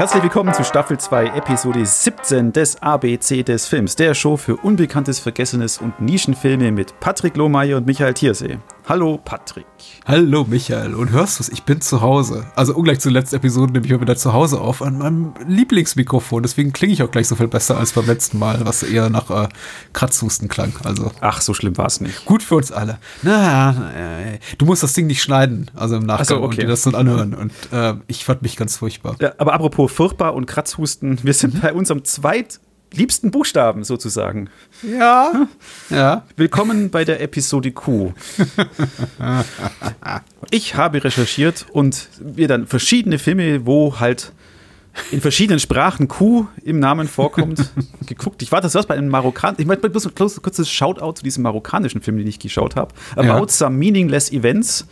Herzlich willkommen zu Staffel 2, Episode 17 des ABC des Films, der Show für Unbekanntes, Vergessenes und Nischenfilme mit Patrick Lohmeier und Michael Thiersee. Hallo Patrick. Hallo Michael, und hörst du es? Ich bin zu Hause. Also ungleich zur letzten Episode nehme ich mal wieder zu Hause auf an meinem Lieblingsmikrofon. Deswegen klinge ich auch gleich so viel besser als beim letzten Mal, was eher nach äh, Kratzhusten klang. Also Ach, so schlimm war es nicht. gut für uns alle. Na, äh, du musst das Ding nicht schneiden, also im Nachgang Ach so, okay. und dir das dann anhören. Und äh, ich fand mich ganz furchtbar. Ja, aber apropos furchtbar und Kratzhusten, wir sind bei unserem zweitliebsten Buchstaben sozusagen. Ja. Ja. Willkommen bei der Episode Q. Ich habe recherchiert und mir dann verschiedene Filme, wo halt in verschiedenen Sprachen Q im Namen vorkommt, geguckt. Ich war das erst bei einem Marokkan. Ich möchte bloß ein kurzes- kurzes Shoutout zu diesem marokkanischen Film, den ich geschaut habe. About Ja. Some Meaningless Events.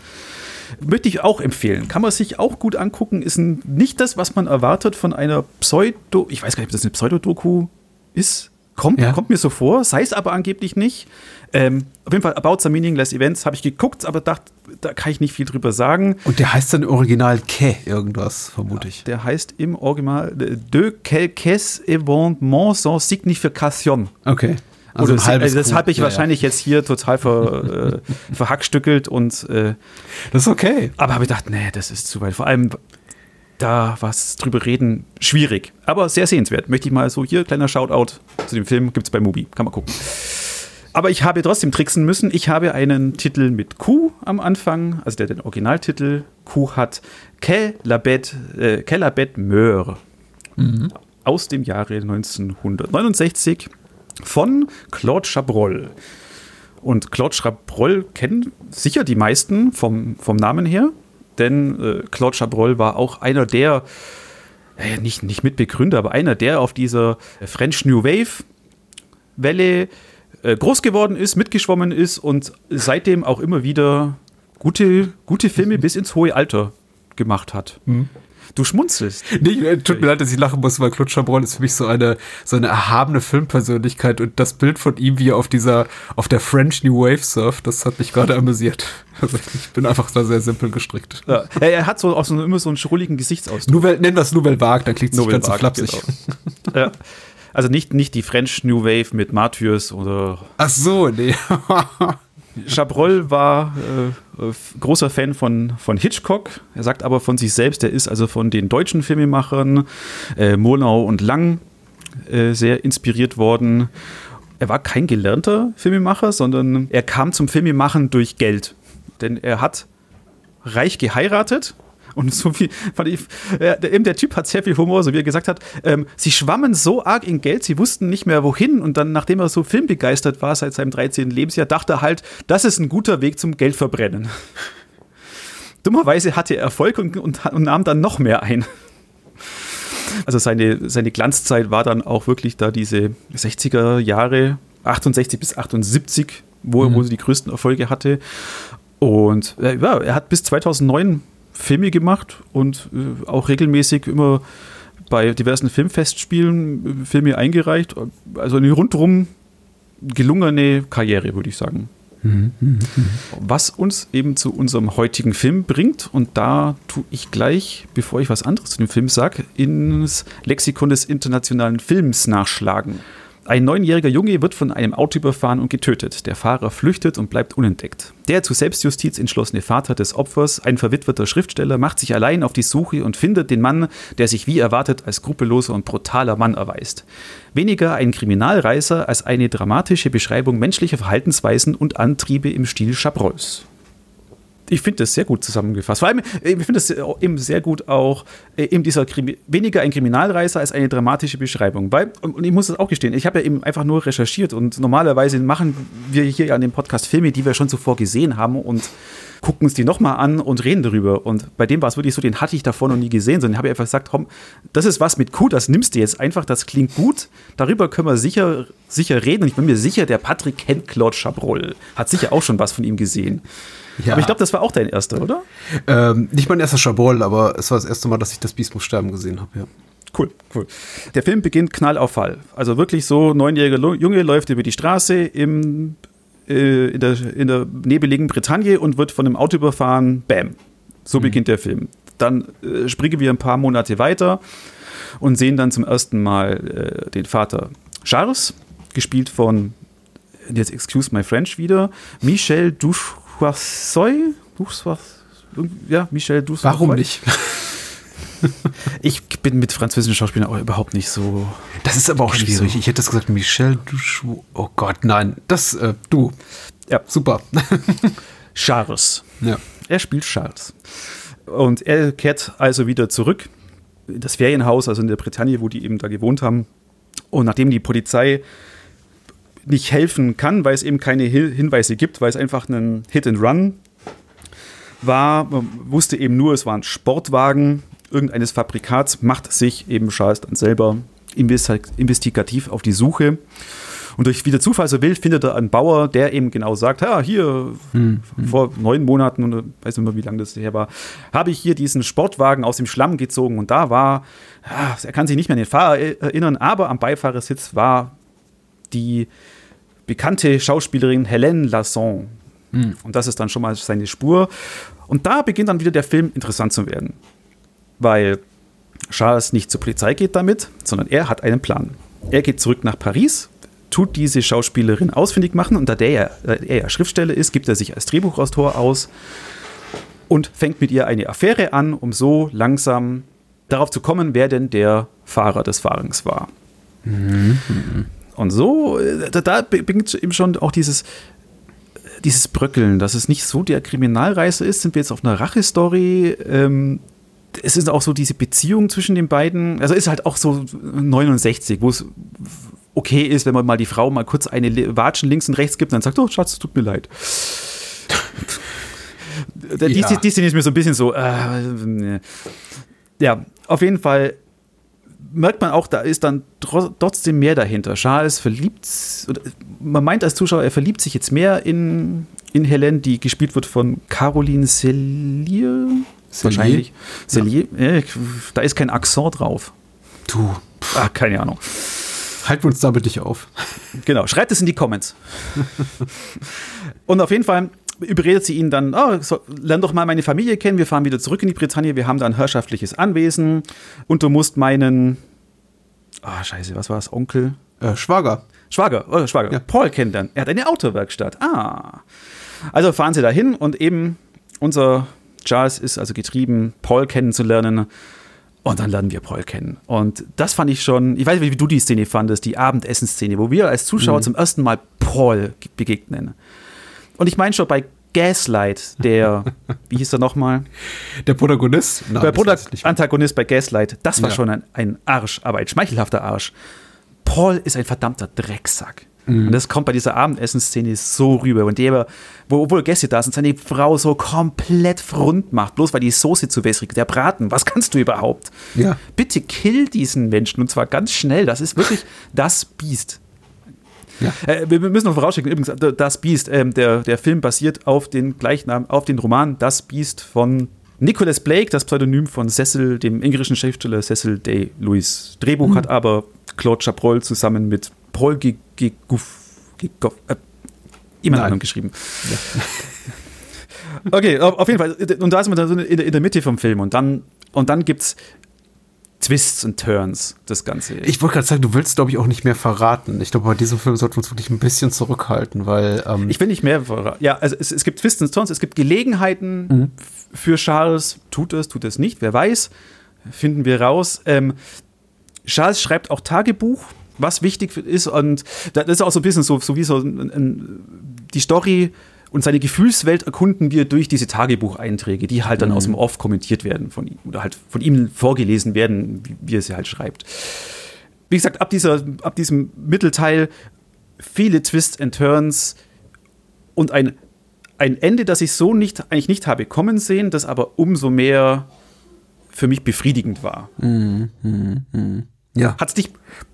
Möchte ich auch empfehlen. Kann man sich auch gut angucken. Ist ein, nicht das, was man erwartet von einer Pseudo. Ich weiß gar nicht, ob das eine Pseudodoku ist. Kommt, Ja. kommt mir so vor, sei es aber angeblich nicht. Ähm, auf jeden Fall, About Some Meaningless Events habe ich geguckt, aber dachte, da kann ich nicht viel drüber sagen. Und der heißt dann original Ke irgendwas, vermute ich. Der heißt im Original äh, De quelques événements sans signification. Okay. Also ein halbes das habe ich Ja, ja. wahrscheinlich jetzt hier total ver, äh, verhackstückelt und äh, Das ist okay. aber habe ich gedacht, nee, das ist zu weit. Vor allem da was drüber reden, schwierig. Aber sehr sehenswert. Möchte ich mal so hier, kleiner Shoutout zu dem Film, gibt es bei Mubi, kann man gucken. Aber ich habe trotzdem tricksen müssen. Ich habe einen Titel mit Q am Anfang, also der den Originaltitel Q hat. Bête, äh, la bête meurt. Aus dem Jahre 1969 von Claude Chabrol. Und Claude Chabrol kennen sicher die meisten vom, vom Namen her, denn äh, Claude Chabrol war auch einer der, äh, nicht, nicht Mitbegründer, aber einer, der auf dieser French New Wave Welle äh, groß geworden ist, mitgeschwommen ist und seitdem auch immer wieder gute, gute Filme bis ins hohe Alter gemacht hat. Du schmunzelst. Nee, äh, tut mir leid, dass ich lachen muss, weil Claude Chabrol ist für mich so eine, so eine erhabene Filmpersönlichkeit und das Bild von ihm, wie er auf dieser, auf der French New Wave surft, das hat mich gerade amüsiert. Also ich bin einfach da sehr simpel gestrickt. Ja, er, er hat so auch so immer so einen schrulligen Gesichtsausdruck. Nouvelle, nennen wir es Nouvelle Vague, dann klingt es nicht ganz so flapsig. genau. Ja. Also nicht, nicht die French New Wave mit Martyrs oder Ach so, nee. Chabrol war äh, äh, großer Fan von, von Hitchcock. Er sagt aber von sich selbst, er ist also von den deutschen Filmemachern äh, Murnau und Lang äh, sehr inspiriert worden. Er war kein gelernter Filmemacher, sondern er kam zum Filmemachen durch Geld. Denn er hat reich geheiratet. Und so viel fand ich, ja, der, eben der Typ hat sehr viel Humor, so wie er gesagt hat. Ähm, sie schwammen so arg in Geld, sie wussten nicht mehr wohin. Und dann, nachdem er so filmbegeistert war seit seinem 13. Lebensjahr, dachte er halt, das ist ein guter Weg zum Geldverbrennen. Dummerweise hatte er Erfolg und, und, und nahm dann noch mehr ein. Also seine, seine Glanzzeit war dann auch wirklich da diese 60er Jahre, 68 bis 78, wo, er wo sie die größten Erfolge hatte. Und äh, ja, er hat bis 2009 Filme gemacht und äh, auch regelmäßig immer bei diversen Filmfestspielen äh, Filme eingereicht. Also eine rundrum gelungene Karriere, würde ich sagen. Was uns eben zu unserem heutigen Film bringt, und da tue ich gleich, bevor ich was anderes zu dem Film sage, ins Lexikon des internationalen Films nachschlagen. Ein neunjähriger Junge wird von einem Auto überfahren und getötet. Der Fahrer flüchtet und bleibt unentdeckt. Der zu Selbstjustiz entschlossene Vater des Opfers, ein verwitweter Schriftsteller, macht sich allein auf die Suche und findet den Mann, der sich wie erwartet als skrupelloser und brutaler Mann erweist. Weniger ein Kriminalreiser als eine dramatische Beschreibung menschlicher Verhaltensweisen und Antriebe im Stil Chabrols. Ich finde das sehr gut zusammengefasst. Vor allem, äh, ich finde das äh, eben sehr gut auch äh, eben dieser Krimi weniger ein Kriminalreiser als eine dramatische Beschreibung. Weil, und ich muss das auch gestehen, ich habe ja eben einfach nur recherchiert und normalerweise machen wir hier ja an dem Podcast Filme, die wir schon zuvor gesehen haben und gucken uns die nochmal an und reden darüber. Und bei dem war es wirklich so, den hatte ich davor noch nie gesehen, sondern habe ich einfach gesagt, komm, das ist was mit Q, das nimmst du jetzt einfach, das klingt gut, darüber können wir sicher, sicher reden. Und ich bin mir sicher, der Patrick kennt Claude Chabrol, hat sicher auch schon was von ihm gesehen. Ja. Aber ich glaube, das war auch dein erster, oder? Ähm, nicht mein erster Chabrol, aber es war das erste Mal, dass ich das Biest muss sterben gesehen habe, ja. Cool, cool. Der Film beginnt knall auf Fall. Also wirklich so, neunjähriger Junge läuft über die Straße im, äh, in, der, in der nebeligen Bretagne und wird von einem Auto überfahren. Bam. So beginnt der Film. dann äh, springen wir ein paar Monate weiter und sehen dann zum ersten Mal äh, den Vater Charles, gespielt von, jetzt excuse my French wieder, Michel Duchoisoy. Ja, Michel Duchoisoy. Warum nicht? ich bin mit französischen Schauspielern auch überhaupt nicht so. Das ist aber auch schwierig. So. Ich hätte es gesagt, Michel Duchoisoy. Oh Gott, nein. Das, äh, du. Ja, super. Charles. Ja. Er spielt Charles. Und er kehrt also wieder zurück in das Ferienhaus, also in der Bretagne, wo die eben da gewohnt haben. Und nachdem die Polizei nicht helfen kann, weil es eben keine Hinweise gibt, weil es einfach ein Hit and Run war, man wusste eben nur, es war ein Sportwagen. Irgendeines Fabrikats, macht sich eben Charles dann selber investigativ auf die Suche. Und durch wieder Zufall so wild findet er einen Bauer, der eben genau sagt, ja, hier hm, hm. vor neun Monaten, und weiß nicht mehr, wie lange das her war, habe ich hier diesen Sportwagen aus dem Schlamm gezogen. Und da war, ja, er kann sich nicht mehr an den Fahrer erinnern, aber am Beifahrersitz war die bekannte Schauspielerin Hélène Lasson. Hm. Und das ist dann schon mal seine Spur. Und da beginnt dann wieder der Film interessant zu werden. Weil Charles nicht zur Polizei geht damit, sondern er hat einen Plan. Er geht zurück nach Paris, tut diese Schauspielerin ausfindig machen und da der er ja Schriftsteller ist, gibt er sich als Drehbuchautor aus und fängt mit ihr eine Affäre an, um so langsam darauf zu kommen, wer denn der Fahrer des Fahrens war. Mhm. Und so, äh, da, da beginnt eben schon auch dieses, dieses Bröckeln, dass es nicht so der Kriminalreise ist, sind wir jetzt auf einer Rache-Story. Ähm, es ist auch so diese Beziehung zwischen den beiden. Also ist halt auch so 69, wo es okay ist, wenn man mal die Frau mal kurz eine Watschen links und rechts gibt und dann sagt, oh Schatz, tut mir leid. die, ja. die, die Szene ist mir so ein bisschen so, äh, ja, auf jeden Fall merkt man auch, da ist dann trotzdem mehr dahinter. Charles verliebt, man meint als Zuschauer, er verliebt sich jetzt mehr in, in Helen, die gespielt wird von Caroline Cellier. Wahrscheinlich. Cellier. Ja. Da ist kein Akzent drauf. Du. Ach, keine Ahnung. Halten wir uns damit nicht auf. Genau, schreibt es in die Comments. und auf jeden Fall überredet sie ihn dann, oh, so, lern doch mal meine Familie kennen, wir fahren wieder zurück in die Bretagne, wir haben da ein herrschaftliches Anwesen und du musst meinen, ah, oh, scheiße, was war es, Onkel? Äh, Schwager. Schwager, oh, Schwager. Ja. Paul kennenlernen. Er hat eine Autowerkstatt. Ah. Also fahren sie dahin und eben unser Charles ist also getrieben, Paul kennenzulernen und dann lernen wir Paul kennen. Und das fand ich schon, ich weiß nicht, wie du die Szene fandest, die Abendessenszene, wo wir als Zuschauer mhm. zum ersten Mal Paul begegnen. Und ich meine schon bei Gaslight, der, wie hieß er nochmal? Der Protagonist? Nein, der Protagonist Antagonist bei Gaslight, das war ja. schon ein, ein Arsch, aber ein schmeichelhafter Arsch. Paul ist ein verdammter Drecksack. Mhm. Und das kommt bei dieser Abendessenszene so rüber. Und der, wo, obwohl Gäste da sind, seine Frau so komplett front macht, bloß weil die Soße zu wässrig ist. Der Braten, was kannst du überhaupt? Ja. Bitte kill diesen Menschen und zwar ganz schnell. Das ist wirklich das Biest. Ja. Äh, wir müssen noch vorausschicken, übrigens, Das Biest, äh, der, der Film basiert auf den Gleichnamen, auf den Roman Das Biest von Nicholas Blake, das Pseudonym von Cecil, dem englischen Schriftsteller Cecil Day Lewis. Drehbuch mhm. hat aber Claude Chabrol zusammen mit Paul Giguff, Giguff, äh, jemand anderem geschrieben. Ja. okay, auf jeden Fall. Und da sind wir dann in der Mitte vom Film und dann, und dann gibt es Twists und Turns, das Ganze. Ich wollte gerade sagen, du willst, glaube ich, auch nicht mehr verraten. Ich glaube, bei diesem Film sollten wir uns wirklich ein bisschen zurückhalten, weil. Ähm ich will nicht mehr verraten. Ja, also es, es, gibt Twists und Turns, es gibt Gelegenheiten mhm. für Charles. Tut es, tut es nicht, wer weiß. Finden wir raus. Ähm, Charles schreibt auch Tagebuch was wichtig ist. Und das ist auch so ein bisschen so, so wie so ein, ein, die Story und seine Gefühlswelt erkunden wir durch diese Tagebucheinträge, die halt dann mhm. aus dem Off kommentiert werden von ihm oder halt von ihm vorgelesen werden, wie, wie er sie halt schreibt. Wie gesagt, ab, dieser, ab diesem Mittelteil viele Twists and Turns und ein, ein Ende, das ich so nicht, eigentlich nicht habe kommen sehen, das aber umso mehr für mich befriedigend war. Mhm. Mhm. Ja. Hat es dich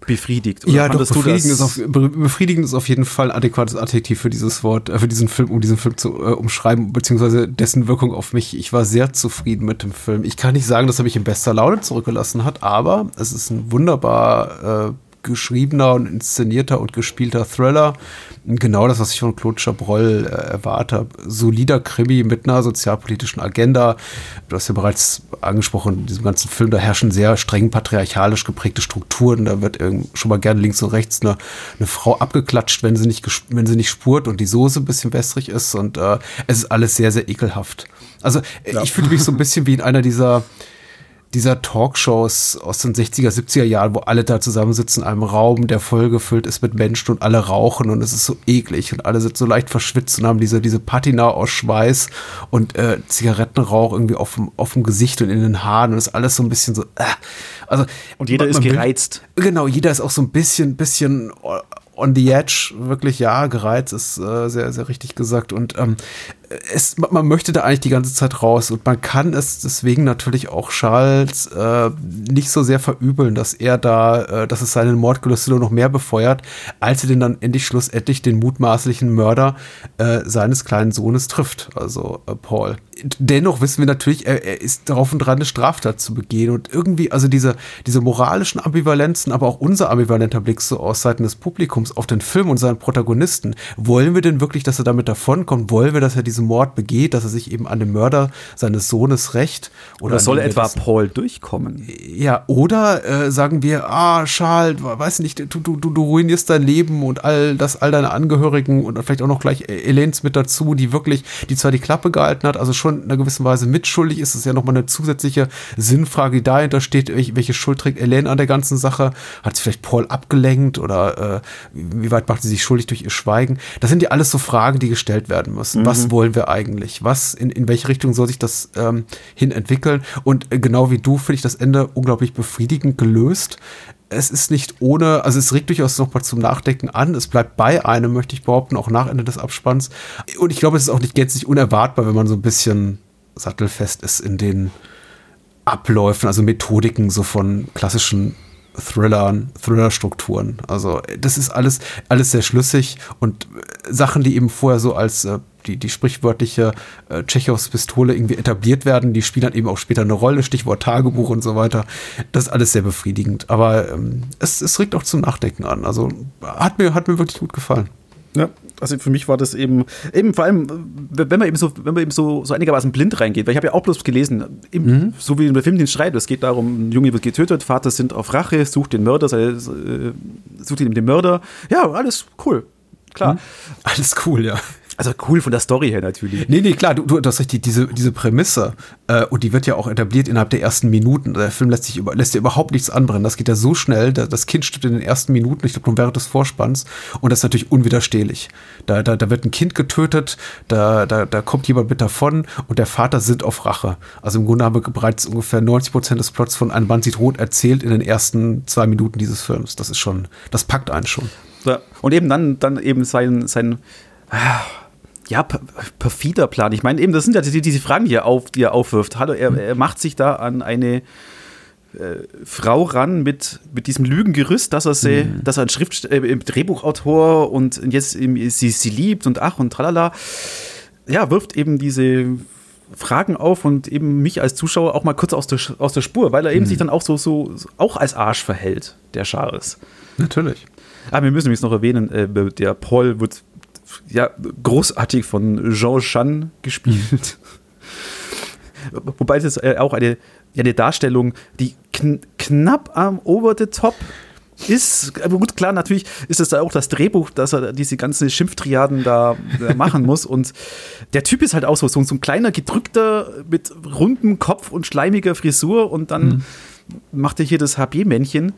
befriedigt? ja, doch, befriedigend ist, auf, befriedigend ist auf jeden Fall ein adäquates Adjektiv für dieses Wort, äh, für diesen Film, um diesen Film zu äh, umschreiben, beziehungsweise dessen Wirkung auf mich. Ich war sehr zufrieden mit dem Film. Ich kann nicht sagen, dass er mich in bester Laune zurückgelassen hat, aber es ist ein wunderbar äh, geschriebener und inszenierter und gespielter Thriller. Genau das, was ich von Claude Chabrol äh, erwarte. Solider Krimi mit einer sozialpolitischen Agenda. Du hast ja bereits angesprochen, in diesem ganzen Film, da herrschen sehr streng patriarchalisch geprägte Strukturen. Da wird schon mal gerne links und rechts eine, eine Frau abgeklatscht, wenn sie nicht, wenn sie nicht spurt und die Soße ein bisschen wässrig ist. Und äh, es ist alles sehr, sehr ekelhaft. Also ja. ich fühle mich so ein bisschen wie in einer dieser dieser Talkshows aus den 60er, 70er Jahren, wo alle da zusammensitzen in einem Raum, der voll gefüllt ist mit Menschen und alle rauchen und es ist so eklig und alle sind so leicht verschwitzt und haben diese, diese Patina aus Schweiß und äh, Zigarettenrauch irgendwie auf dem, auf dem Gesicht und in den Haaren und ist alles so ein bisschen so, äh, also. Und jeder ist gereizt. genau, jeder ist auch so ein bisschen, bisschen on the edge, wirklich ja, gereizt ist äh, sehr, sehr richtig gesagt. Und ähm, es, man möchte da eigentlich die ganze Zeit raus und man kann es deswegen natürlich auch Charles äh, nicht so sehr verübeln, dass er da, äh, dass es seinen Mordgelüste noch mehr befeuert, als er den dann endlich schlussendlich den mutmaßlichen Mörder äh, seines kleinen Sohnes trifft, also äh, Paul. Dennoch wissen wir natürlich, er, er, ist darauf und dran, eine Straftat zu begehen und irgendwie, also diese, diese moralischen Ambivalenzen, aber auch unser ambivalenter Blick so aus Seiten des Publikums auf den Film und seinen Protagonisten. Wollen wir denn wirklich, dass er damit davonkommt? Wollen wir, dass er diese Mord begeht, dass er sich eben an dem Mörder seines Sohnes rächt. Oder, oder soll etwa Paul durchkommen? Ja, oder äh, sagen wir, ah, Charles, weiß nicht, du, du, du ruinierst dein Leben und all das, all deine Angehörigen und vielleicht auch noch gleich Elens mit dazu, die wirklich, die zwar die Klappe gehalten hat, also schon in einer gewissen Weise mitschuldig ist, ist ja nochmal eine zusätzliche Sinnfrage, die dahinter steht, welche Schuld trägt Elaine an der ganzen Sache? Hat sie vielleicht Paul abgelenkt oder äh, wie weit macht sie sich schuldig durch ihr Schweigen? Das sind ja alles so Fragen, die gestellt werden müssen. Mhm. Was wollen wir eigentlich? Was, in, in welche Richtung soll sich das ähm, hin entwickeln? Und äh, genau wie du finde ich das Ende unglaublich befriedigend gelöst. Es ist nicht ohne, also es regt durchaus noch mal zum Nachdenken an. Es bleibt bei einem, möchte ich behaupten, auch nach Ende des Abspanns. Und ich glaube, es ist auch nicht gänzlich unerwartbar, wenn man so ein bisschen sattelfest ist in den Abläufen, also Methodiken so von klassischen Thrillern, Thriller-Strukturen. Also das ist alles, alles sehr schlüssig und Sachen, die eben vorher so als äh, die, die sprichwörtliche äh, Tschechows Pistole irgendwie etabliert werden, die spielen dann eben auch später eine Rolle, Stichwort Tagebuch und so weiter. Das ist alles sehr befriedigend. Aber ähm, es, es regt auch zum Nachdenken an. Also hat mir, hat mir wirklich gut gefallen. Ja, also für mich war das eben, eben vor allem, wenn man eben so, wenn man eben so, so einigermaßen blind reingeht, weil ich habe ja auch bloß gelesen, im, mhm. so wie in der Film den Streit, es geht darum, ein Junge wird getötet, Vater sind auf Rache, sucht den Mörder, äh, sucht ihn den Mörder. Ja, alles cool, klar. Mhm. Alles cool, ja. Also cool von der Story her natürlich. Nee, nee, klar, du, du hast richtig, diese, diese Prämisse, äh, und die wird ja auch etabliert innerhalb der ersten Minuten. Der Film lässt sich über, lässt dir überhaupt nichts anbrennen. Das geht ja so schnell, da, das Kind stirbt in den ersten Minuten, ich glaube, schon während des Vorspanns, und das ist natürlich unwiderstehlich. Da, da, da wird ein Kind getötet, da, da, da kommt jemand mit davon und der Vater sind auf Rache. Also im Grunde haben wir bereits ungefähr 90 Prozent des Plots von Ein Mann sieht rot erzählt in den ersten zwei Minuten dieses Films. Das ist schon, das packt einen schon. Ja, und eben dann, dann eben sein, sein, ah, ja, perfider Plan. Ich meine, eben, das sind ja die, diese Fragen, die er, auf, die er aufwirft. Hallo, er, er macht sich da an eine äh, Frau ran mit, mit diesem Lügengerüst, dass er sie, mhm. dass er ein Schrift, äh, Drehbuchautor und jetzt sie, sie liebt und ach und tralala. Ja, wirft eben diese Fragen auf und eben mich als Zuschauer auch mal kurz aus der, aus der Spur, weil er eben mhm. sich dann auch so, so auch als Arsch verhält, der Charles. Natürlich. Aber ah, wir müssen übrigens noch erwähnen, äh, der Paul wird ja, großartig von Jean Chan gespielt. Wobei es äh, auch eine, eine Darstellung, die kn knapp am over the top ist. Aber gut, klar, natürlich ist es da auch das Drehbuch, dass er diese ganzen Schimpftriaden da machen muss. Und der Typ ist halt auch so, so, so ein kleiner, gedrückter mit rundem Kopf und schleimiger Frisur und dann mhm. macht er hier das HB-Männchen.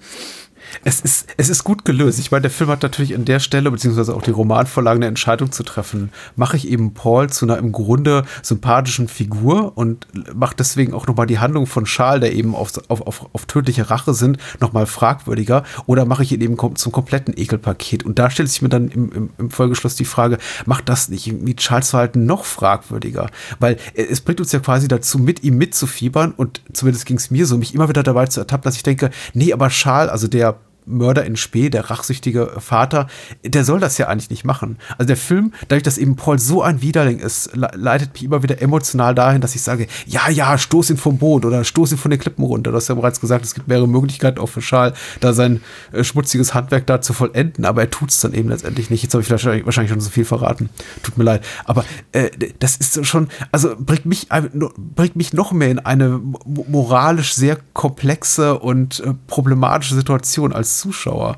Es ist, es ist gut gelöst. Ich meine, der Film hat natürlich an der Stelle, beziehungsweise auch die Romanvorlage, eine Entscheidung zu treffen. Mache ich eben Paul zu einer im Grunde sympathischen Figur und mache deswegen auch nochmal die Handlung von Charles, der eben auf, auf, auf, auf tödliche Rache sind, nochmal fragwürdiger? Oder mache ich ihn eben zum kompletten Ekelpaket? Und da stellt sich mir dann im, im, im Folgeschluss die Frage, macht das nicht irgendwie Charles Verhalten noch fragwürdiger? Weil es bringt uns ja quasi dazu, mit ihm mitzufiebern und zumindest ging es mir so, mich immer wieder dabei zu ertappen, dass ich denke, nee, aber Charles, also der Mörder in Spee, der rachsüchtige Vater, der soll das ja eigentlich nicht machen. Also der Film, dadurch, dass eben Paul so ein Widerling ist, leitet mich immer wieder emotional dahin, dass ich sage, ja, ja, stoß ihn vom Boot oder stoß ihn von den Klippen runter. Du hast ja bereits gesagt, es gibt mehrere Möglichkeiten auch für Schal, da sein äh, schmutziges Handwerk da zu vollenden, aber er tut es dann eben letztendlich nicht. Jetzt habe ich vielleicht wahrscheinlich schon so viel verraten. Tut mir leid. Aber äh, das ist schon, also bringt mich, bringt mich noch mehr in eine moralisch sehr komplexe und äh, problematische Situation als Zuschauer.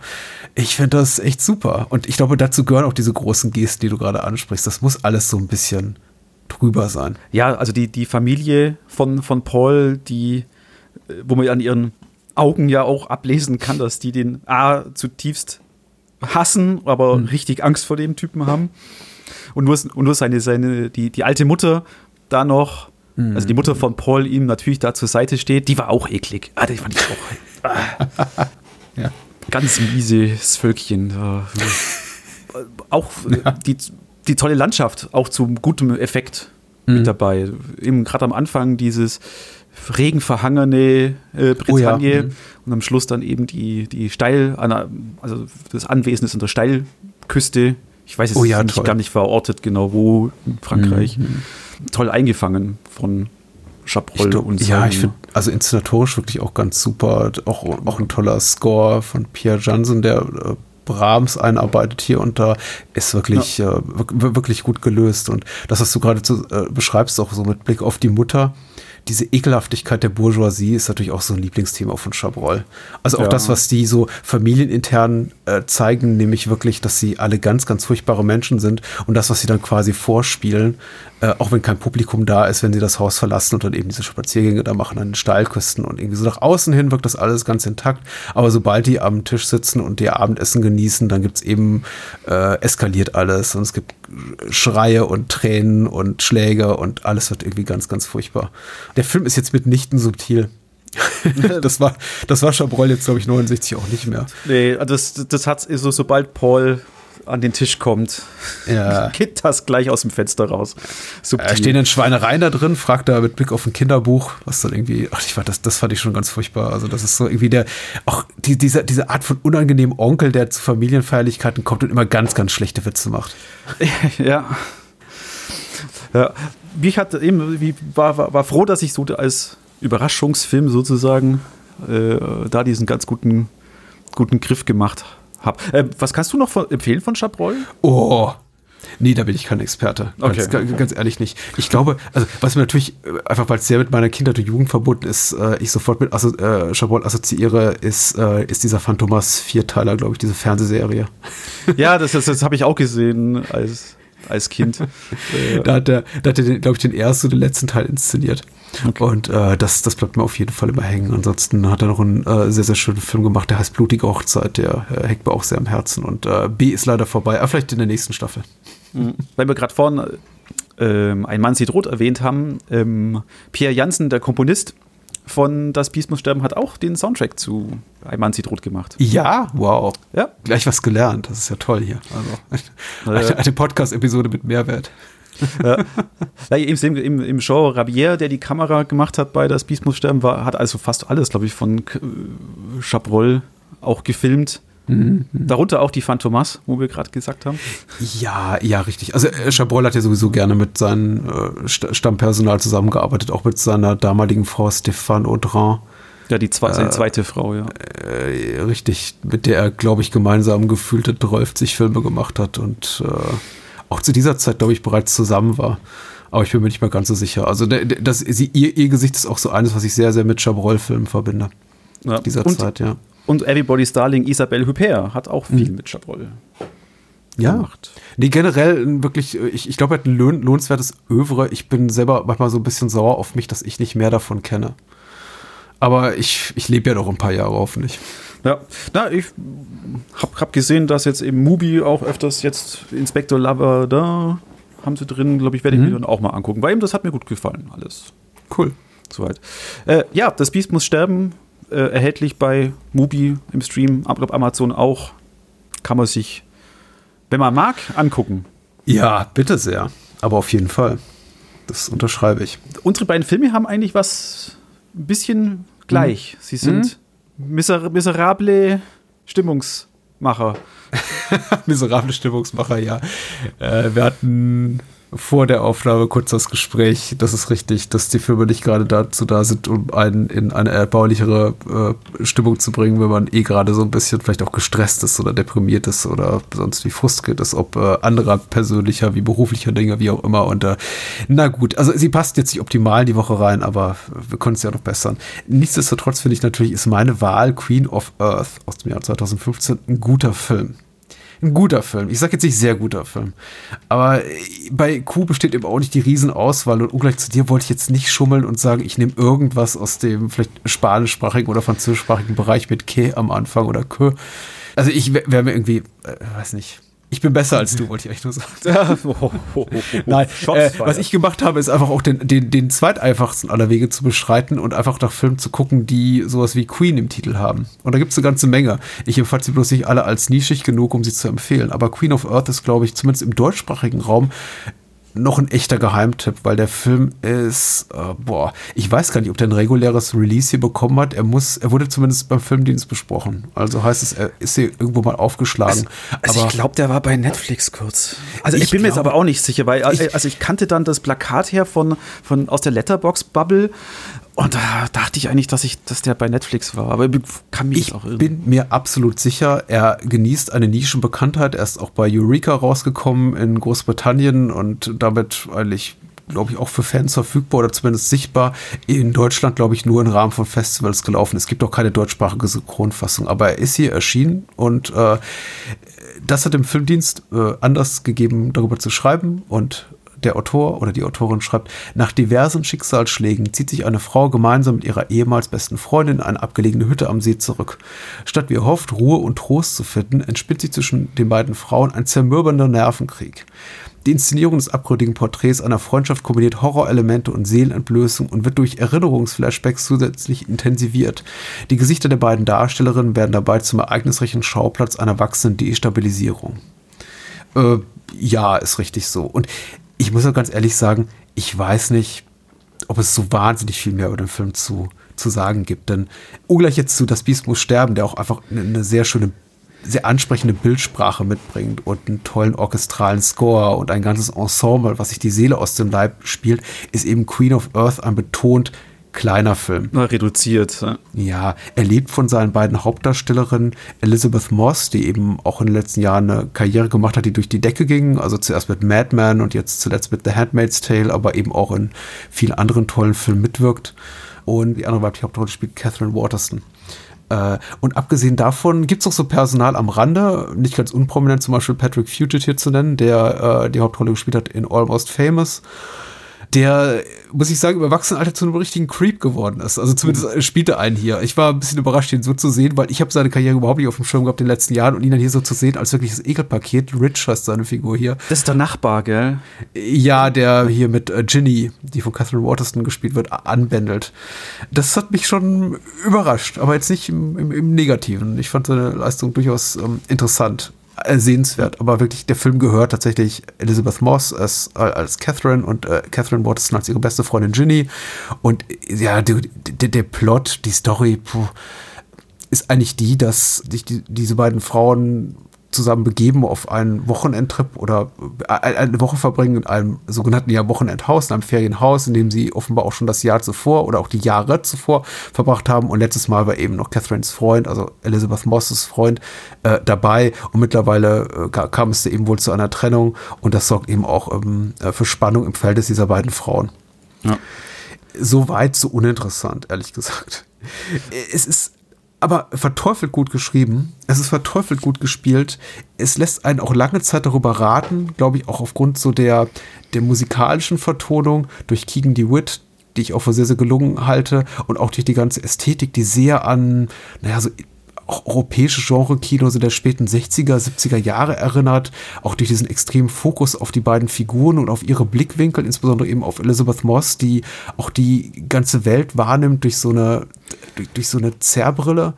Ich finde das echt super. Und ich glaube, dazu gehören auch diese großen Gesten, die du gerade ansprichst. Das muss alles so ein bisschen drüber sein. Ja, also die, die Familie von, von Paul, die, äh, wo man an ihren Augen ja auch ablesen kann, dass die den A zutiefst hassen, aber mhm. richtig Angst vor dem Typen haben. Und nur, und nur seine, seine, die, die alte Mutter da noch, mhm. also die Mutter von Paul ihm natürlich da zur Seite steht, die war auch eklig. Ah, die fand ich auch. Ah. ja. Ganz mieses Völkchen. auch ja. die, die tolle Landschaft, auch zum guten Effekt mhm. mit dabei. Eben gerade am Anfang dieses regenverhangene äh, Bretagne oh ja. mhm. und am Schluss dann eben die, die Steil, also das Anwesen ist an der Steilküste. Ich weiß jetzt oh ja, nicht, gar nicht verortet genau wo in Frankreich. Mhm. Toll eingefangen von Chabrol glaub, und so. Ja, ich finde, also inszenatorisch wirklich auch ganz super. Auch, auch ein toller Score von Pierre Jansen, der äh, Brahms einarbeitet hier und da, ist wirklich, ja. äh, wirklich gut gelöst. Und das, was du gerade äh, beschreibst, auch so mit Blick auf die Mutter, diese Ekelhaftigkeit der Bourgeoisie ist natürlich auch so ein Lieblingsthema von Chabrol. Also auch ja. das, was die so familienintern äh, zeigen, nämlich wirklich, dass sie alle ganz, ganz furchtbare Menschen sind und das, was sie dann quasi vorspielen, äh, auch wenn kein Publikum da ist, wenn sie das Haus verlassen und dann eben diese Spaziergänge da machen an den Steilküsten und irgendwie so nach außen hin wirkt das alles ganz intakt. Aber sobald die am Tisch sitzen und ihr Abendessen genießen, dann gibt es eben, äh, eskaliert alles und es gibt Schreie und Tränen und Schläge und alles wird irgendwie ganz, ganz furchtbar. Der Film ist jetzt mitnichten subtil. das war, das war Chabrol jetzt, glaube ich, 69 auch nicht mehr. Nee, das, das hat so, sobald Paul an den Tisch kommt, ja. geht das gleich aus dem Fenster raus. Subtil. Äh, stehen dann Schweinereien da drin, fragt er mit Blick auf ein Kinderbuch, was dann irgendwie, ach, ich fand, das, das fand ich schon ganz furchtbar. Also, das ist so irgendwie der, auch die, diese, diese Art von unangenehmen Onkel, der zu Familienfeierlichkeiten kommt und immer ganz, ganz schlechte Witze macht. ja. Ja, ich hatte eben, wie war, war, war froh, dass ich so als Überraschungsfilm sozusagen äh, da diesen ganz guten, guten Griff gemacht habe habe. Äh, was kannst du noch von, empfehlen von Chabrol? Oh, Nee, da bin ich kein Experte. Ganz, okay. ganz, ehrlich nicht. Ich glaube, also was mir natürlich, äh, einfach weil es sehr mit meiner Kindheit und Jugend verbunden ist, äh, ich sofort mit Asso äh, Chabrol assoziiere, ist, äh, ist dieser Phantomas Vierteiler, glaube ich, diese Fernsehserie. Ja, das, das, das habe ich auch gesehen als, als Kind. da hat er, da hat er glaube ich, den ersten und den letzten Teil inszeniert. Okay. Und äh, das, das bleibt mir auf jeden Fall immer hängen. Ansonsten hat er noch einen äh, sehr, sehr schönen Film gemacht, der heißt Blutige Hochzeit. Der äh, hängt mir auch sehr am Herzen. Und äh, B ist leider vorbei, aber vielleicht in der nächsten Staffel. Mhm. Weil wir gerade vorhin ähm, Ein Mann sieht rot erwähnt haben, ähm, Pierre Janssen, der Komponist von Das Biest muss sterben, hat auch den Soundtrack zu Ein Mann sieht rot gemacht. Ja, wow. Ja. Gleich was gelernt. Das ist ja toll hier. Also eine, eine Podcast-Episode mit Mehrwert ja. ja, im, im, Im Show Rabier, der die Kamera gemacht hat bei Das Biest muss sterben, war, hat also fast alles, glaube ich, von Chabrol auch gefilmt. Mhm. Darunter auch die Phantomas, wo wir gerade gesagt haben. Ja, ja, richtig. Also äh, Chabrol hat ja sowieso gerne mit seinem äh, Stammpersonal zusammengearbeitet, auch mit seiner damaligen Frau Stéphane Audran. Ja, die zwe äh, zweite Frau, ja. Äh, richtig, mit der er, glaube ich, gemeinsam gefühlte 12 Filme gemacht hat und äh, auch zu dieser Zeit, glaube ich, bereits zusammen war. Aber ich bin mir nicht mehr ganz so sicher. Also das, sie, ihr, ihr Gesicht ist auch so eines, was ich sehr, sehr mit Chabrol-Filmen verbinde. Ja. Dieser und, Zeit, ja. Und Everybody's Darling Isabelle Huppert hat auch viel mhm. mit Chabrol ja. gemacht. Nee, generell wirklich, ich, ich glaube, er hat ein lohn, lohnenswertes Övre. Ich bin selber manchmal so ein bisschen sauer auf mich, dass ich nicht mehr davon kenne. Aber ich, ich lebe ja noch ein paar Jahre hoffentlich. Ja, na, ich habe hab gesehen, dass jetzt eben Mubi auch öfters jetzt Inspector Lover da haben sie drin, glaube ich, werde ich mhm. mir dann auch mal angucken, weil eben das hat mir gut gefallen, alles. Cool. Soweit. Äh, ja, das Biest muss sterben, äh, erhältlich bei Mubi im Stream, ab Amazon auch. Kann man sich, wenn man mag, angucken. Ja, bitte sehr. Aber auf jeden Fall. Das unterschreibe ich. Unsere beiden Filme haben eigentlich was ein bisschen gleich. Mhm. Sie sind mhm miser miserable Stimmungsmacher. Miserable Stimmungsmacher, ja. Äh, wir hatten vor der Aufnahme kurz das Gespräch, das ist richtig, dass die Filme nicht gerade dazu da sind, um einen in eine erbaulichere äh, Stimmung zu bringen, wenn man eh gerade so ein bisschen vielleicht auch gestresst ist oder deprimiert ist oder sonst wie frustriert ist, ob äh, anderer persönlicher wie beruflicher Dinge, wie auch immer. Und äh, na gut, also sie passt jetzt nicht optimal in die Woche rein, aber wir können es ja noch bessern. Nichtsdestotrotz finde ich natürlich, ist meine Wahl Queen of Earth aus dem Jahr 2015 ein guter Film ein guter Film. Ich sage jetzt nicht sehr guter Film. Aber bei Q besteht eben auch nicht die Riesenauswahl. Und ungleich zu dir wollte ich jetzt nicht schummeln und sagen, ich nehme irgendwas aus dem vielleicht spanischsprachigen oder französischsprachigen Bereich mit K am Anfang oder K. Also ich wäre mir irgendwie, äh, weiß nicht ich bin besser als du, wollte ich eigentlich nur sagen. Ja, oh, oh, oh, Nein, äh, was ich gemacht habe, ist einfach auch den, den, den zweiteinfachsten aller Wege zu beschreiten und einfach nach Filmen zu gucken, die sowas wie Queen im Titel haben. Und da gibt es eine ganze Menge. Ich empfand sie bloß nicht alle als nischig genug, um sie zu empfehlen. Aber Queen of Earth ist, glaube ich, zumindest im deutschsprachigen Raum noch ein echter Geheimtipp, weil der Film ist, äh, boah, ich weiß gar nicht, ob der ein reguläres Release hier bekommen hat. Er muss, er wurde zumindest beim Filmdienst besprochen. Also heißt es, er ist hier irgendwo mal aufgeschlagen. Also, also ich glaube, der war bei Netflix kurz. Also ich, ich bin glaub, mir jetzt aber auch nicht sicher, weil ich, also ich kannte dann das Plakat her von, von aus der Letterbox Bubble und da dachte ich eigentlich, dass ich, dass der bei Netflix war, aber kann mich ich auch irren. bin mir absolut sicher, er genießt eine Nischenbekanntheit. Er ist auch bei Eureka rausgekommen in Großbritannien und damit eigentlich glaube ich, auch für Fans verfügbar oder zumindest sichtbar. In Deutschland, glaube ich, nur im Rahmen von Festivals gelaufen. Es gibt auch keine deutschsprachige Synchronfassung, aber er ist hier erschienen und äh, das hat dem Filmdienst äh, Anlass gegeben, darüber zu schreiben und der Autor oder die Autorin schreibt, nach diversen Schicksalsschlägen zieht sich eine Frau gemeinsam mit ihrer ehemals besten Freundin in eine abgelegene Hütte am See zurück. Statt wie erhofft Ruhe und Trost zu finden, entspinnt sich zwischen den beiden Frauen ein zermürbender Nervenkrieg. Die Inszenierung des abgründigen Porträts einer Freundschaft kombiniert Horrorelemente und Seelenentblößung und wird durch Erinnerungsflashbacks zusätzlich intensiviert. Die Gesichter der beiden Darstellerinnen werden dabei zum ereignisreichen Schauplatz einer wachsenden Destabilisierung. Äh, ja, ist richtig so. Und ich muss auch ganz ehrlich sagen, ich weiß nicht, ob es so wahnsinnig viel mehr über den Film zu, zu sagen gibt. Denn ungleich jetzt zu Das Biest muss sterben, der auch einfach eine, eine sehr schöne, sehr ansprechende Bildsprache mitbringt und einen tollen orchestralen Score und ein ganzes Ensemble, was sich die Seele aus dem Leib spielt, ist eben Queen of Earth ein betont kleiner Film. reduziert. Ja. ja, er lebt von seinen beiden Hauptdarstellerinnen, Elizabeth Moss, die eben auch in den letzten Jahren eine Karriere gemacht hat, die durch die Decke ging. Also zuerst mit Mad Men und jetzt zuletzt mit The Handmaid's Tale, aber eben auch in vielen anderen tollen Filmen mitwirkt. Und die andere weibliche Hauptrolle spielt Catherine Waterston. Äh, und abgesehen davon gibt es auch so Personal am Rande, nicht ganz unprominent, zum Beispiel Patrick Fugit hier zu nennen, der äh, die Hauptrolle gespielt hat in Almost Famous der, muss ich sagen, im Erwachsenenalter zu einem richtigen Creep geworden ist. Also zumindest mhm. spielt er einen hier. Ich war ein bisschen überrascht, ihn so zu sehen, weil ich habe seine Karriere überhaupt nicht auf dem Schirm gehabt in den letzten Jahren und ihn dann hier so zu sehen als wirkliches Ekelpaket. Rich heißt seine Figur hier. Das ist der Nachbar, gell? Ja, der hier mit äh, Ginny, die von Catherine Waterston gespielt wird, anbändelt. Das hat mich schon überrascht, aber jetzt nicht im, im, im Negativen. Ich fand seine Leistung durchaus ähm, interessant sehenswert. Aber wirklich, der Film gehört tatsächlich Elizabeth Moss als, als Catherine und äh, Catherine Watterson als ihre beste Freundin Ginny. Und ja, der, der, der Plot, die Story, puh, ist eigentlich die, dass sich die, diese beiden Frauen zusammen begeben auf einen Wochenendtrip oder äh, eine Woche verbringen in einem sogenannten ja Wochenendhaus, in einem Ferienhaus, in dem sie offenbar auch schon das Jahr zuvor oder auch die Jahre zuvor verbracht haben. Und letztes Mal war eben noch Catherines Freund, also Elizabeth Mosses Freund, äh, dabei. Und mittlerweile äh, kam es eben wohl zu einer Trennung und das sorgt eben auch ähm, äh, für Spannung im Verhältnis dieser beiden Frauen. Ja. So weit, so uninteressant, ehrlich gesagt. Es ist aber verteufelt gut geschrieben. Es ist verteufelt gut gespielt. Es lässt einen auch lange Zeit darüber raten, glaube ich, auch aufgrund so der, der musikalischen Vertonung durch Keegan DeWitt, die ich auch für sehr, sehr gelungen halte und auch durch die ganze Ästhetik, die sehr an, naja, so auch europäische Genre-Kino so der späten 60er, 70er Jahre erinnert, auch durch diesen extremen Fokus auf die beiden Figuren und auf ihre Blickwinkel, insbesondere eben auf Elizabeth Moss, die auch die ganze Welt wahrnimmt durch so eine durch, durch so eine Zerrbrille.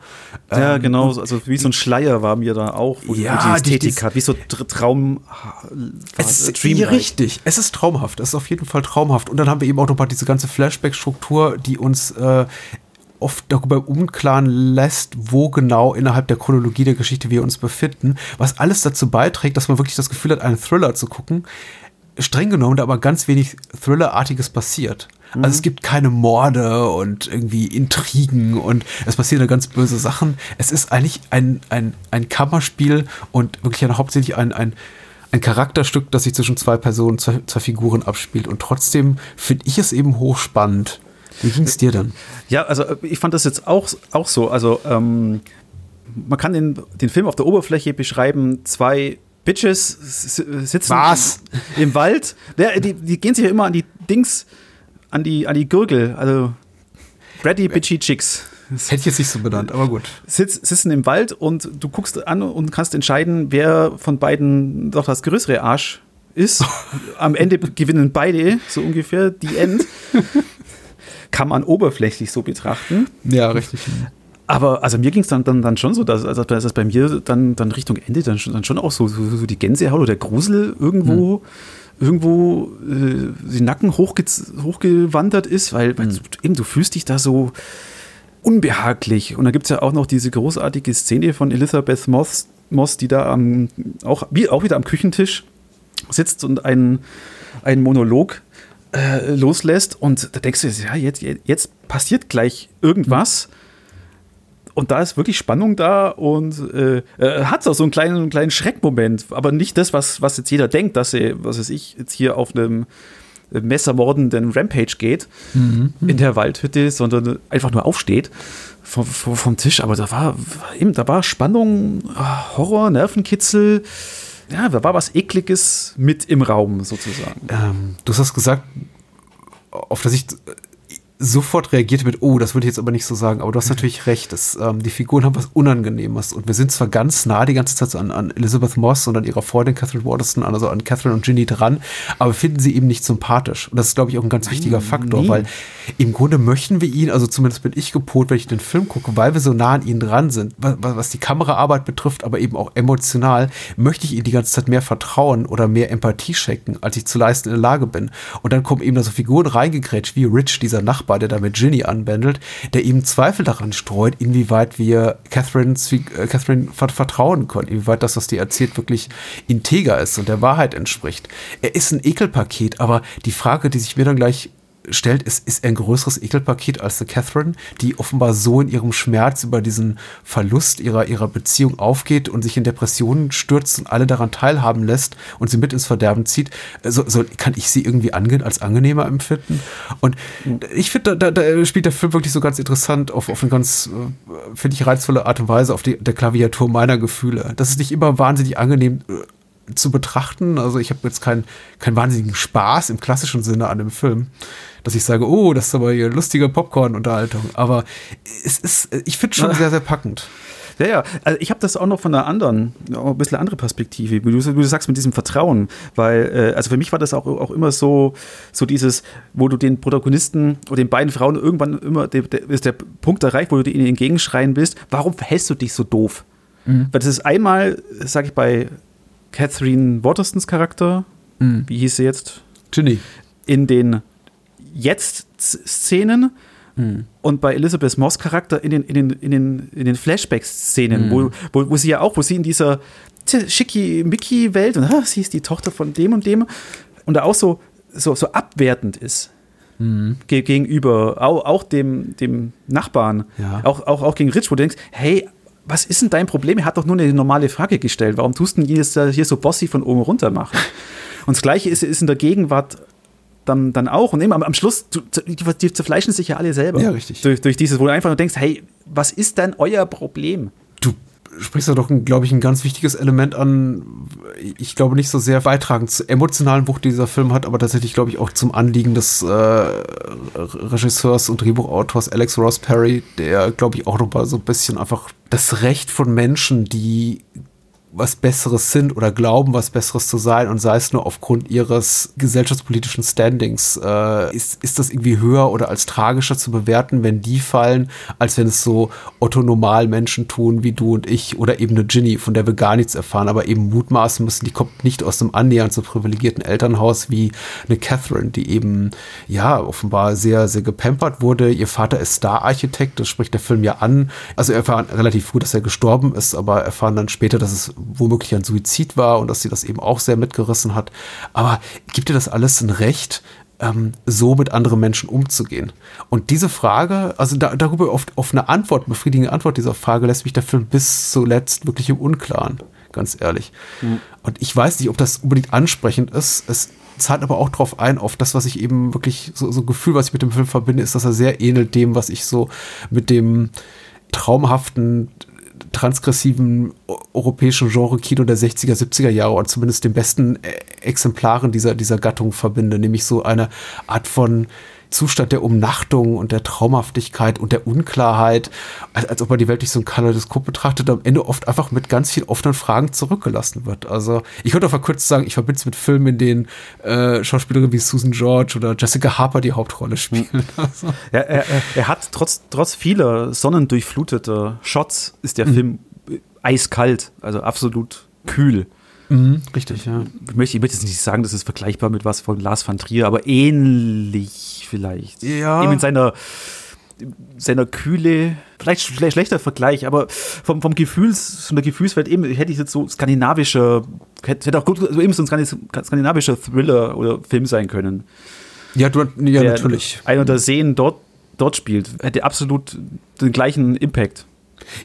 Ja, ähm, genau, also wie so ein Schleier war mir da auch, wo ja, die Ästhetik hat, wie so Traum. Es ist richtig, es ist traumhaft, es ist auf jeden Fall traumhaft. Und dann haben wir eben auch noch mal diese ganze Flashback-Struktur, die uns äh, oft darüber im Unklaren lässt, wo genau innerhalb der Chronologie der Geschichte wir uns befinden, was alles dazu beiträgt, dass man wirklich das Gefühl hat, einen Thriller zu gucken. Streng genommen, da aber ganz wenig Thrillerartiges passiert. Also es gibt keine Morde und irgendwie Intrigen und es passieren da ganz böse Sachen. Es ist eigentlich ein, ein, ein Kammerspiel und wirklich ein, hauptsächlich ein, ein, ein Charakterstück, das sich zwischen zwei Personen, zwei, zwei Figuren abspielt. Und trotzdem finde ich es eben hochspannend. Wie ging es dir dann? Ja, also ich fand das jetzt auch, auch so. Also ähm, man kann den, den Film auf der Oberfläche beschreiben, zwei Bitches sitzen Was? im Wald. Ja, die, die gehen sich ja immer an die Dings, an die, an die Gürgel. Also Bratty Bitchy Chicks. Hätte ich jetzt nicht so benannt, aber gut. Sitz, sitzen im Wald und du guckst an und kannst entscheiden, wer von beiden doch das größere Arsch ist. Am Ende gewinnen beide, so ungefähr, die End. Kann man oberflächlich so betrachten. Ja, richtig. Aber also mir ging es dann, dann, dann schon so, dass, also, dass das bei mir dann, dann Richtung Ende dann schon, dann schon auch so, so, so die Gänsehaut oder der Grusel irgendwo, Hm. irgendwo äh, die Nacken hochge hochgewandert ist, weil, weil Hm. du, eben, du fühlst dich da so unbehaglich. Und da gibt es ja auch noch diese großartige Szene von Elizabeth Moss, Moss die da am, auch, wie, auch wieder am Küchentisch sitzt und einen, einen Monolog äh, loslässt. Und da denkst du, ja, jetzt, jetzt passiert gleich irgendwas. Und da ist wirklich Spannung da und äh, äh, hat auch so einen kleinen, einen kleinen Schreckmoment, aber nicht das, was, was jetzt jeder denkt, dass er, was weiß ich, jetzt hier auf einem messermordenden Rampage geht in der Waldhütte, sondern einfach nur aufsteht vom, vom, vom Tisch. Aber da war eben, da war Spannung, ah, Horror, Nervenkitzel. Ja, da war was Ekliges mit im Raum sozusagen. Ähm, du hast gesagt, auf das ich sofort reagierte mit, oh, das würde ich jetzt aber nicht so sagen, aber du hast natürlich recht, dass, ähm, die Figuren haben was Unangenehmes und wir sind zwar ganz nah die ganze Zeit so an, an Elizabeth Moss und an ihrer Freundin Catherine Waterston, also an Catherine und Ginny dran, aber finden sie eben nicht sympathisch. Und das ist, glaube ich, auch ein ganz wichtiger Faktor, nee. weil im Grunde möchten wir ihn, also zumindest bin ich gepolt, wenn ich den Film gucke, weil wir so nah an ihn dran sind, was, was die Kameraarbeit betrifft, aber eben auch emotional, möchte ich ihm die ganze Zeit mehr Vertrauen oder mehr Empathie schenken, als ich zu leisten in der Lage bin. Und dann kommen eben da so Figuren reingegrätscht, wie Rich, dieser Nachbar, der da mit Ginny anbändelt, der eben Zweifel daran streut, inwieweit wir Catherines, äh, Catherine vert- vertrauen können, inwieweit das, was die erzählt, wirklich integer ist und der Wahrheit entspricht. Er ist ein Ekelpaket, aber die Frage, die sich mir dann gleich stellt, ist, ist ein größeres Ekelpaket als eine Catherine, die offenbar so in ihrem Schmerz über diesen Verlust ihrer, ihrer Beziehung aufgeht und sich in Depressionen stürzt und alle daran teilhaben lässt und sie mit ins Verderben zieht. So, so kann ich sie irgendwie angehen, als angenehmer empfinden. Und ich finde, da, da, da spielt der Film wirklich so ganz interessant auf, auf eine ganz, äh, finde ich, reizvolle Art und Weise auf die, der Klaviatur meiner Gefühle. Das ist nicht immer wahnsinnig angenehm äh, zu betrachten. Also ich habe jetzt keinen keinen wahnsinnigen Spaß im klassischen Sinne an dem Film, dass ich sage, oh, das ist aber hier lustige Popcorn-Unterhaltung. Aber es ist, ich finde schon sehr, sehr packend. Ja, ja. Also ich habe das auch noch von einer anderen, ein bisschen andere Perspektive, wie du, du sagst, mit diesem Vertrauen. Weil, äh, also für mich war das auch, auch immer so, so dieses, wo du den Protagonisten oder den beiden Frauen irgendwann immer, der, der, ist der Punkt erreicht, wo du ihnen entgegenschreien willst, warum verhältst du dich so doof? Weil das ist einmal, sage ich bei Catherine Waterstons Charakter, wie hieß sie jetzt? Ginny. in den Jetzt-Szenen und bei Elizabeth Moss Charakter in den, in den, in den, in den Flashback-Szenen, wo, wo, wo sie ja auch, wo sie in dieser Schicki-Mickey-Welt und ah, sie ist die Tochter von dem und dem und da auch so, so, so abwertend ist. Ge gegenüber auch, auch dem, dem Nachbarn, Ja. auch, auch, auch gegen Rich, wo du denkst, hey, was ist denn dein Problem? Er hat doch nur eine normale Frage gestellt. Warum tust du denn hier so bossy von oben runter machen? Und das Gleiche ist, ist in der Gegenwart dann, dann auch. Und eben am, am Schluss, du, die, die zerfleischen sich ja alle selber. Ja, richtig. Durch, durch dieses, wo du einfach nur denkst, hey, was ist denn euer Problem? Du sprichst da doch, glaube ich, ein ganz wichtiges Element an. Ich glaube nicht so sehr beitragend zur emotionalen Wucht, die dieser Film hat, aber tatsächlich, glaube ich, auch zum Anliegen des äh, Regisseurs und Drehbuchautors Alex Ross Perry, der, glaube ich, auch noch mal so ein bisschen einfach das Recht von Menschen, die was Besseres sind oder glauben, was Besseres zu sein und sei es nur aufgrund ihres gesellschaftspolitischen Standings, äh, ist, ist das irgendwie höher oder als tragischer zu bewerten, wenn die fallen, als wenn es so otto-normal Menschen tun wie du und ich oder eben eine Ginny, von der wir gar nichts erfahren, aber eben mutmaßen müssen, die kommt nicht aus einem annähernd so privilegierten Elternhaus wie eine Catherine, die eben, ja, offenbar sehr, sehr gepampert wurde. Ihr Vater ist Star-Architekt, das spricht der Film ja an. Also erfahren relativ früh, dass er gestorben ist, aber erfahren dann später, dass es womöglich ein Suizid war und dass sie das eben auch sehr mitgerissen hat. Aber gibt dir das alles ein Recht, ähm, so mit anderen Menschen umzugehen? Und diese Frage, also da, darüber auf, auf eine Antwort, befriedigende Antwort dieser Frage lässt mich der Film bis zuletzt wirklich im Unklaren, ganz ehrlich. Mhm. Und ich weiß nicht, ob das unbedingt ansprechend ist. Es zahlt aber auch darauf ein, auf das, was ich eben wirklich, so, so Gefühl, was ich mit dem Film verbinde, ist, dass er sehr ähnelt dem, was ich so mit dem traumhaften transgressiven europäischen Genre-Kino der 60er, 70er Jahre oder zumindest den besten äh, Exemplaren dieser, dieser Gattung verbinde, nämlich so eine Art von Zustand der Umnachtung und der Traumhaftigkeit und der Unklarheit, als, als ob man die Welt durch so ein Kaleidoskop betrachtet am Ende oft einfach mit ganz vielen offenen Fragen zurückgelassen wird. Also ich könnte auch mal kurz sagen, ich verbinde es mit Filmen, in denen äh, Schauspielerinnen wie Susan George oder Jessica Harper die Hauptrolle spielen. Also. Ja, er, er, er, hat trotz, trotz vieler sonnendurchfluteter Shots ist der mhm. Film eiskalt, also absolut kühl. Mhm, richtig, ja. Ich möchte, ich möchte jetzt nicht sagen, das ist vergleichbar mit was von Lars van Trier, aber ähnlich vielleicht. Ja. Eben in seiner, seiner Kühle, vielleicht schle schlechter Vergleich, aber vom, vom Gefühls, von der Gefühlswelt eben hätte ich jetzt so skandinavischer, hätte, hätte auch gut, also eben so ein skandinavischer Thriller oder Film sein können. Ja, du, ja natürlich. Einer der Seen dort, dort spielt, hätte absolut den gleichen Impact.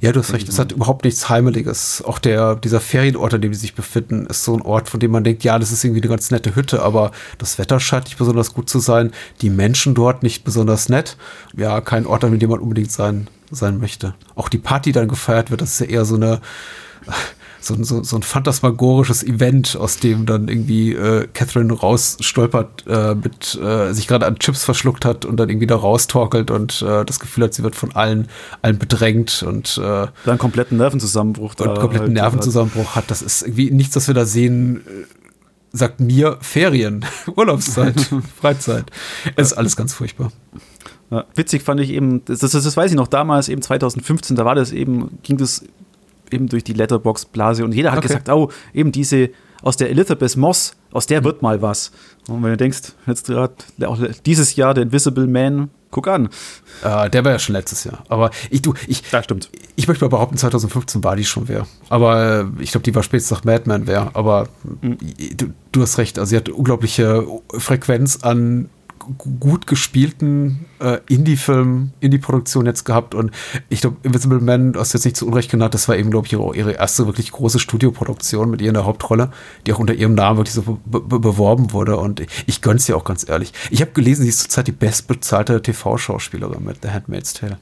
Ja, du hast recht, es hat überhaupt nichts Heimeliges. Auch der, dieser Ferienort, an dem sie sich befinden, ist so ein Ort, von dem man denkt, ja, das ist irgendwie eine ganz nette Hütte, aber das Wetter scheint nicht besonders gut zu sein. Die Menschen dort nicht besonders nett. Ja, kein Ort, an dem man unbedingt sein, sein möchte. Auch die Party, die dann gefeiert wird, das ist ja eher so eine, so, so, so ein phantasmagorisches Event, aus dem dann irgendwie äh, Catherine rausstolpert, äh, mit äh, sich gerade an Chips verschluckt hat und dann irgendwie da raustorkelt und äh, das Gefühl hat, sie wird von allen, allen bedrängt und äh, dann kompletten Nervenzusammenbruch und kompletten halt Nervenzusammenbruch hat. Das ist irgendwie nichts, was wir da sehen äh, sagt mir Ferien, Urlaubszeit, Freizeit. Es ist alles ganz furchtbar. Ja, witzig fand ich eben, das, das, das, weiß ich noch damals, eben 2015, da war das eben, ging das eben durch die Letterbox-Blase und jeder hat okay. gesagt, oh, eben diese aus der Elizabeth Moss, aus der wird mal was. Und wenn du denkst, jetzt gerade auch dieses Jahr der Invisible Man, guck an. Äh, der war ja schon letztes Jahr. Aber ich, du, ich, das stimmt. Ich möchte mal behaupten, 2015 war die schon wer. Aber äh, ich glaube, die war spätestens nach Madman wer. Aber mhm. du, du hast recht. Also sie hat unglaubliche Frequenz an gut gespielten äh, Indie-Film, Indie-Produktion jetzt gehabt und ich glaube, Invisible Man, du hast jetzt nicht zu Unrecht genannt, das war eben, glaube ich, ihre, ihre, erste wirklich große Studioproduktion mit ihr in der Hauptrolle, die auch unter ihrem Namen wirklich so be be beworben wurde und ich gönn's ihr auch ganz ehrlich. Ich habe gelesen, sie ist zurzeit die bestbezahlte TV-Schauspielerin mit The Handmaid's Tale.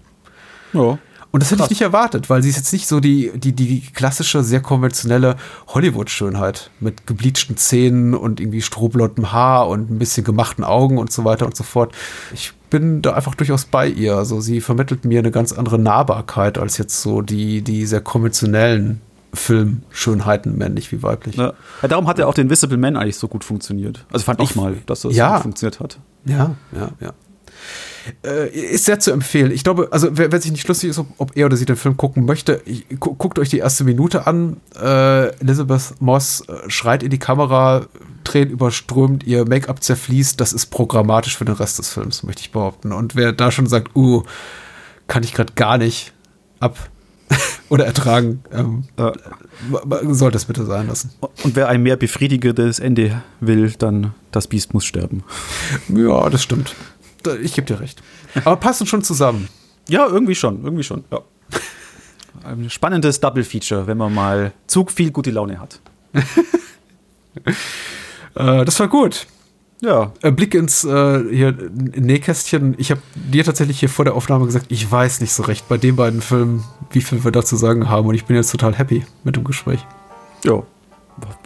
Ja. Und das hätte ich nicht erwartet, weil sie ist jetzt nicht so die, die, die klassische, sehr konventionelle Hollywood-Schönheit mit gebleachten Zähnen und irgendwie strohblondem Haar und ein bisschen gemachten Augen und so weiter und so fort. Ich bin da einfach durchaus bei ihr. Also sie vermittelt mir eine ganz andere Nahbarkeit als jetzt so die, die sehr konventionellen Filmschönheiten, männlich wie weiblich. Ja. ja darum hat ja auch den Visible Man eigentlich so gut funktioniert. Also fand auch, ich mal, dass das ja. so gut funktioniert hat. Ja, ja, ja. Äh, ist sehr zu empfehlen. Ich glaube, also wer, wer sich nicht lustig ist, ob, ob, er oder sie den Film gucken möchte, ich, gu guckt euch die erste Minute an. Äh, Elizabeth Moss äh, schreit in die Kamera, Tränen überströmt, ihr Make-up zerfließt. Das ist programmatisch für den Rest des Films, möchte ich behaupten. Und wer da schon sagt, uh, kann ich gerade gar nicht ab oder ertragen, ähm, äh, sollte es bitte sein lassen. Und wer ein mehr befriedigendes Ende will, dann das Biest muss sterben. Ja, das stimmt ich gebe dir recht. Aber passen schon zusammen. Ja, irgendwie schon, irgendwie schon. Ja. Ein spannendes Double-Feature, wenn man mal zu viel gute Laune hat. äh, das war gut. Ja. Äh, Blick ins äh, hier, Nähkästchen. Ich habe dir tatsächlich hier vor der Aufnahme gesagt, ich weiß nicht so recht bei den beiden Filmen, wie viel wir dazu sagen haben. Und ich bin jetzt total happy mit dem Gespräch. Ja,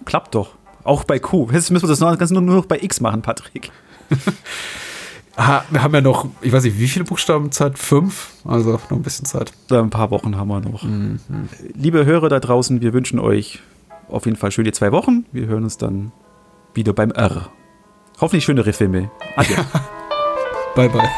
klappt doch. Auch bei Q. Jetzt müssen wir das noch, nur noch bei X machen, Patrick. Ha, wir haben ja noch, ich weiß nicht, wie viele Buchstaben Zeit? Fünf? Also noch ein bisschen Zeit. Ein paar Wochen haben wir noch. Mhm. Liebe Hörer da draußen, wir wünschen euch auf jeden Fall schöne zwei Wochen. Wir hören uns dann wieder beim R. Hoffentlich schönere Filme. Adieu. bye, bye.